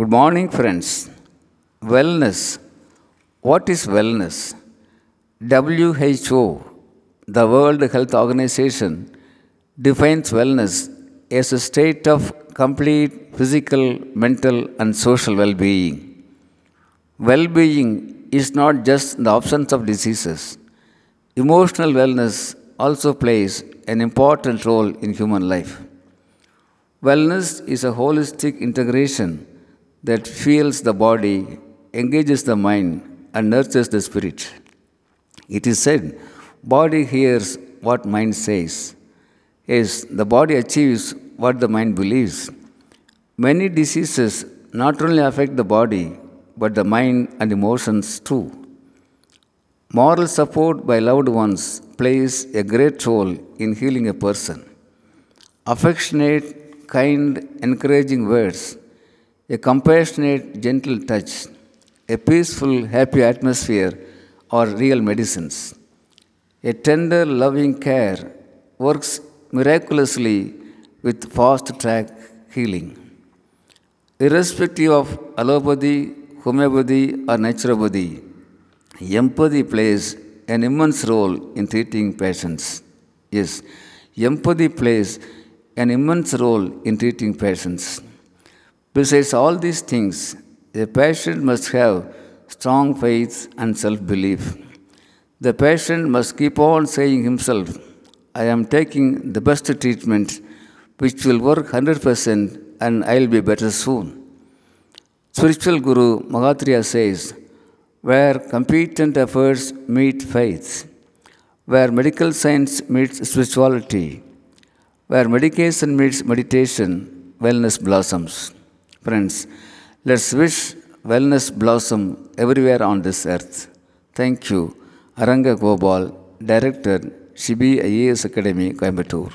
Good morning, friends. Wellness. What is wellness? WHO, the World Health Organization, defines wellness as a state of complete physical, mental, and social well being. Well being is not just the absence of diseases, emotional wellness also plays an important role in human life. Wellness is a holistic integration that fuels the body, engages the mind, and nurtures the spirit. It is said, body hears what mind says. Yes, the body achieves what the mind believes. Many diseases not only affect the body, but the mind and emotions too. Moral support by loved ones plays a great role in healing a person. Affectionate, kind, encouraging words, a compassionate, gentle touch, a peaceful, happy atmosphere are real medicines. A tender, loving care works miraculously with fast track healing. Irrespective of allopathy, homeopathy, or naturopathy, empathy plays an immense role in treating patients. Yes, empathy plays an immense role in treating patients. Besides all these things, a patient must have strong faith and self belief. The patient must keep on saying himself, I am taking the best treatment which will work 100% and I will be better soon. Spiritual Guru Mahatria says, where competent efforts meet faith, where medical science meets spirituality, where medication meets meditation, wellness blossoms. Friends, let's wish wellness blossom everywhere on this earth. Thank you. Aranga Gopal, Director, Shibi IAS Academy, Coimbatore.